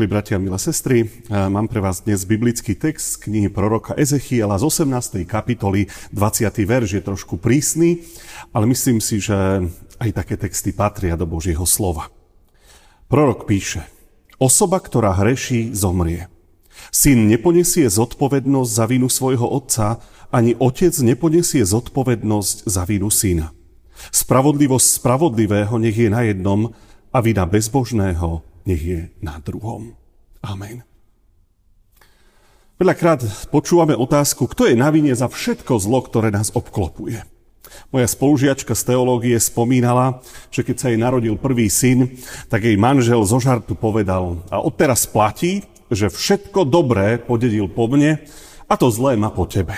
Milí bratia, milé sestry, mám pre vás dnes biblický text z knihy proroka Ezechiela z 18. kapitoly, 20. verš je trošku prísny, ale myslím si, že aj také texty patria do Božieho slova. Prorok píše, osoba, ktorá hreší, zomrie. Syn neponesie zodpovednosť za vinu svojho otca, ani otec neponesie zodpovednosť za vinu syna. Spravodlivosť spravodlivého nech je na jednom a vina bezbožného nech je na druhom. Amen. Veľakrát počúvame otázku, kto je na vine za všetko zlo, ktoré nás obklopuje. Moja spolužiačka z teológie spomínala, že keď sa jej narodil prvý syn, tak jej manžel zo žartu povedal a odteraz platí, že všetko dobré podedil po mne a to zlé má po tebe.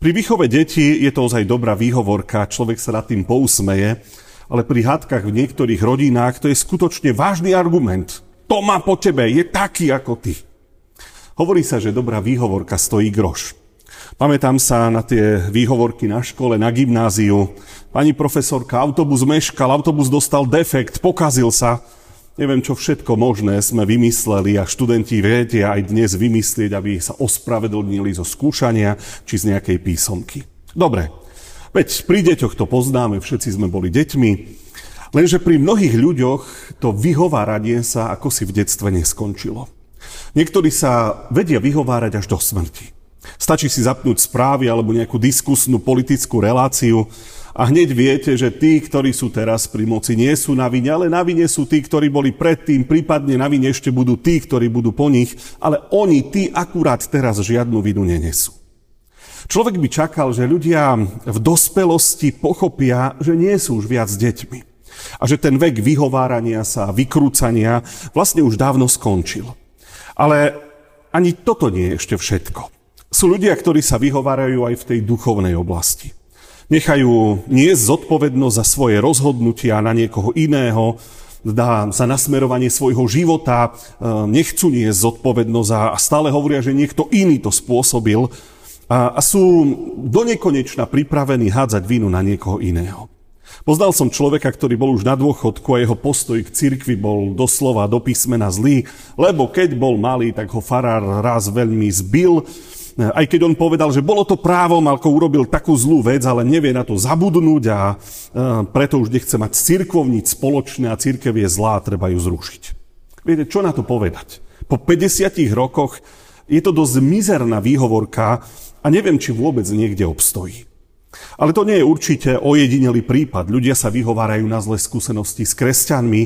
Pri výchove detí je to ozaj dobrá výhovorka, človek sa nad tým pousmeje, ale pri hádkach v niektorých rodinách to je skutočne vážny argument. To má po tebe, je taký ako ty. Hovorí sa, že dobrá výhovorka stojí groš. Pamätám sa na tie výhovorky na škole, na gymnáziu. Pani profesorka, autobus meškal, autobus dostal defekt, pokazil sa. Neviem, čo všetko možné sme vymysleli a študenti vedia aj dnes vymyslieť, aby sa ospravedlnili zo skúšania či z nejakej písomky. Dobre, Veď pri deťoch to poznáme, všetci sme boli deťmi, lenže pri mnohých ľuďoch to vyhováranie sa ako si v detstve neskončilo. Niektorí sa vedia vyhovárať až do smrti. Stačí si zapnúť správy alebo nejakú diskusnú politickú reláciu a hneď viete, že tí, ktorí sú teraz pri moci, nie sú na vine, ale na vine sú tí, ktorí boli predtým, prípadne na vine ešte budú tí, ktorí budú po nich, ale oni, tí akurát teraz žiadnu vinu nenesú. Človek by čakal, že ľudia v dospelosti pochopia, že nie sú už viac deťmi. A že ten vek vyhovárania sa, vykrúcania vlastne už dávno skončil. Ale ani toto nie je ešte všetko. Sú ľudia, ktorí sa vyhovárajú aj v tej duchovnej oblasti. Nechajú niesť zodpovednosť za svoje rozhodnutia na niekoho iného, dá za nasmerovanie svojho života, e, nechcú niesť zodpovednosť a stále hovoria, že niekto iný to spôsobil, a, a sú do nekonečna pripravení hádzať vinu na niekoho iného. Poznal som človeka, ktorý bol už na dôchodku a jeho postoj k cirkvi bol doslova do písmena zlý, lebo keď bol malý, tak ho farár raz veľmi zbil, aj keď on povedal, že bolo to právom, ako urobil takú zlú vec, ale nevie na to zabudnúť a preto už nechce mať cirkovnic spoločné a cirkev je zlá, treba ju zrušiť. Viete, čo na to povedať? Po 50 rokoch je to dosť mizerná výhovorka, a neviem, či vôbec niekde obstojí. Ale to nie je určite ojedinelý prípad. Ľudia sa vyhovárajú na zlé skúsenosti s kresťanmi,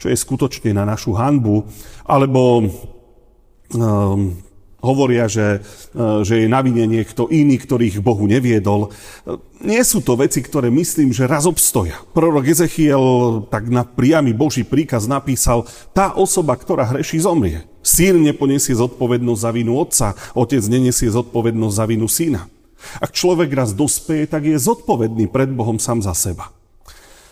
čo je skutočne na našu hanbu, alebo um, hovoria, že, e, že je na vine niekto iný, ktorý ich Bohu neviedol. Nie sú to veci, ktoré myslím, že raz obstoja. Prorok Ezechiel tak na priamy Boží príkaz napísal, tá osoba, ktorá hreší, zomrie. Syn neponiesie zodpovednosť za vinu otca, otec nenesie zodpovednosť za vinu syna. Ak človek raz dospeje, tak je zodpovedný pred Bohom sám za seba.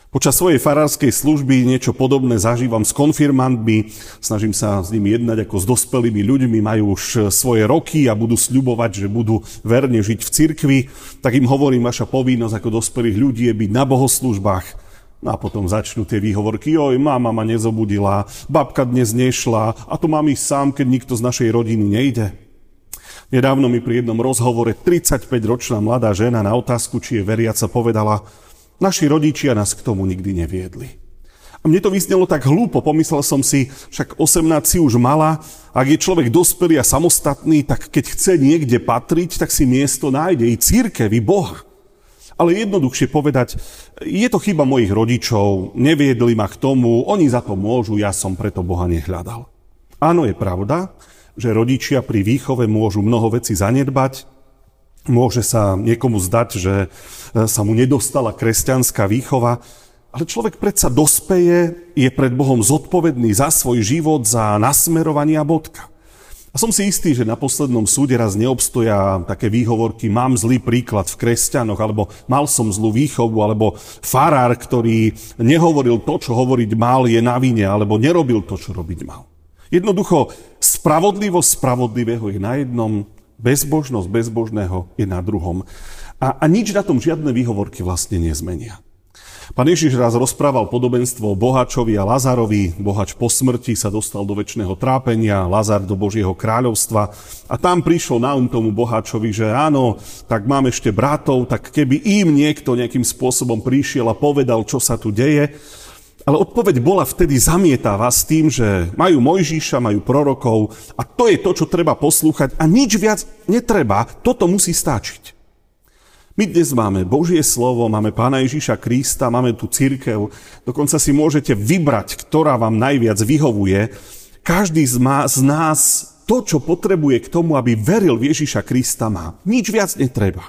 Počas svojej farárskej služby niečo podobné zažívam s konfirmantmi, snažím sa s nimi jednať ako s dospelými ľuďmi, majú už svoje roky a budú sľubovať, že budú verne žiť v cirkvi, tak im hovorím, vaša povinnosť ako dospelých ľudí je byť na bohoslužbách. No a potom začnú tie výhovorky, joj, mama ma nezobudila, babka dnes nešla a to mám ísť sám, keď nikto z našej rodiny nejde. Nedávno mi pri jednom rozhovore 35-ročná mladá žena na otázku, či je veriaca, povedala, Naši rodičia nás k tomu nikdy neviedli. A mne to vysnelo tak hlúpo, pomyslel som si, však 18 si už mala, ak je človek dospelý a samostatný, tak keď chce niekde patriť, tak si miesto nájde i církev, i Boha. Ale jednoduchšie povedať, je to chyba mojich rodičov, neviedli ma k tomu, oni za to môžu, ja som preto Boha nehľadal. Áno, je pravda, že rodičia pri výchove môžu mnoho veci zanedbať, Môže sa niekomu zdať, že e, sa mu nedostala kresťanská výchova, ale človek predsa dospeje, je pred Bohom zodpovedný za svoj život, za nasmerovanie a bodka. A som si istý, že na poslednom súde raz neobstoja také výhovorky, mám zlý príklad v kresťanoch, alebo mal som zlú výchovu, alebo farár, ktorý nehovoril to, čo hovoriť mal, je na vine, alebo nerobil to, čo robiť mal. Jednoducho, spravodlivosť spravodlivého je na jednom, Bezbožnosť bezbožného je na druhom. A, a nič na tom žiadne výhovorky vlastne nezmenia. Pán Ježiš raz rozprával podobenstvo bohačovi a Lazarovi. Bohač po smrti sa dostal do väčšného trápenia, Lazar do Božieho kráľovstva. A tam prišlo na um tomu bohačovi, že áno, tak mám ešte bratov, tak keby im niekto nejakým spôsobom prišiel a povedal, čo sa tu deje. Ale odpoveď bola vtedy zamietavá s tým, že majú Mojžíša, majú prorokov a to je to, čo treba poslúchať a nič viac netreba, toto musí stačiť. My dnes máme Božie slovo, máme Pána Ježíša Krista, máme tu církev, dokonca si môžete vybrať, ktorá vám najviac vyhovuje. Každý z, nás to, čo potrebuje k tomu, aby veril v Ježíša Krista, má. Nič viac netreba.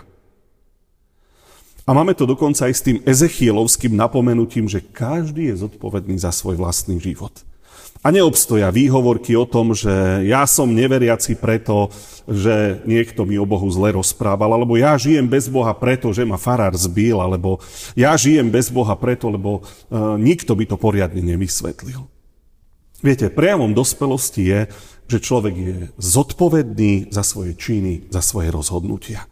A máme to dokonca aj s tým Ezechielovským napomenutím, že každý je zodpovedný za svoj vlastný život. A neobstoja výhovorky o tom, že ja som neveriaci preto, že niekto mi o Bohu zle rozprával, alebo ja žijem bez Boha preto, že ma farár zbil, alebo ja žijem bez Boha preto, lebo uh, nikto by to poriadne nevysvetlil. Viete, prejavom dospelosti je, že človek je zodpovedný za svoje činy, za svoje rozhodnutia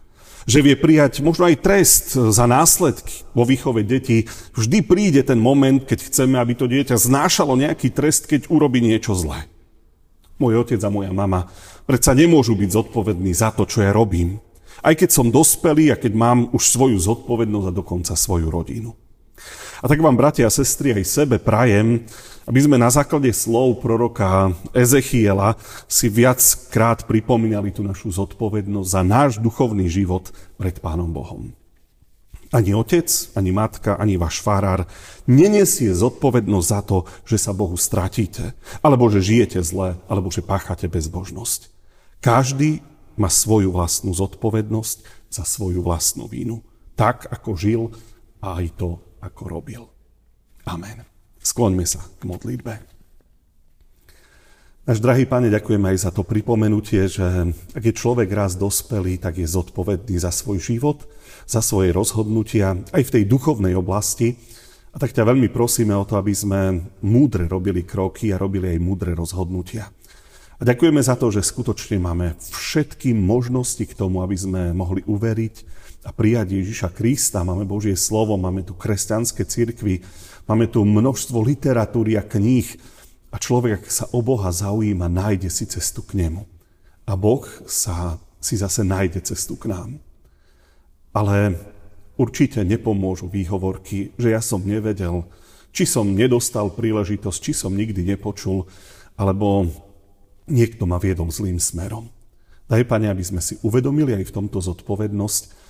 že vie prijať možno aj trest za následky vo výchove detí. Vždy príde ten moment, keď chceme, aby to dieťa znášalo nejaký trest, keď urobí niečo zlé. Môj otec a moja mama predsa nemôžu byť zodpovední za to, čo ja robím. Aj keď som dospelý a keď mám už svoju zodpovednosť a dokonca svoju rodinu. A tak vám, bratia a sestry, aj sebe prajem, aby sme na základe slov proroka Ezechiela si viackrát pripomínali tú našu zodpovednosť za náš duchovný život pred Pánom Bohom. Ani otec, ani matka, ani váš farár nenesie zodpovednosť za to, že sa Bohu stratíte, alebo že žijete zle, alebo že páchate bezbožnosť. Každý má svoju vlastnú zodpovednosť za svoju vlastnú vínu. Tak, ako žil a aj to, ako robil. Amen. Skloňme sa k modlitbe. Náš drahý pane, ďakujem aj za to pripomenutie, že ak je človek raz dospelý, tak je zodpovedný za svoj život, za svoje rozhodnutia, aj v tej duchovnej oblasti. A tak ťa veľmi prosíme o to, aby sme múdre robili kroky a robili aj múdre rozhodnutia. A ďakujeme za to, že skutočne máme všetky možnosti k tomu, aby sme mohli uveriť a prijať Ježiša Krista. Máme Božie slovo, máme tu kresťanské cirkvy, máme tu množstvo literatúry a kníh. A človek, ak sa o Boha zaujíma, nájde si cestu k nemu. A Boh sa, si zase nájde cestu k nám. Ale určite nepomôžu výhovorky, že ja som nevedel, či som nedostal príležitosť, či som nikdy nepočul, alebo niekto ma viedol zlým smerom. Daj, Pane, aby sme si uvedomili aj v tomto zodpovednosť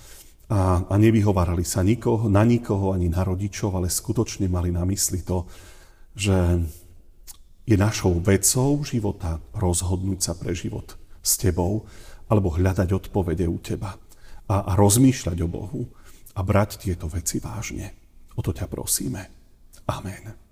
a, a nevyhovárali sa nikoho, na nikoho ani na rodičov, ale skutočne mali na mysli to, že je našou vecou života rozhodnúť sa pre život s Tebou alebo hľadať odpovede u Teba a, a rozmýšľať o Bohu a brať tieto veci vážne. O to ťa prosíme. Amen.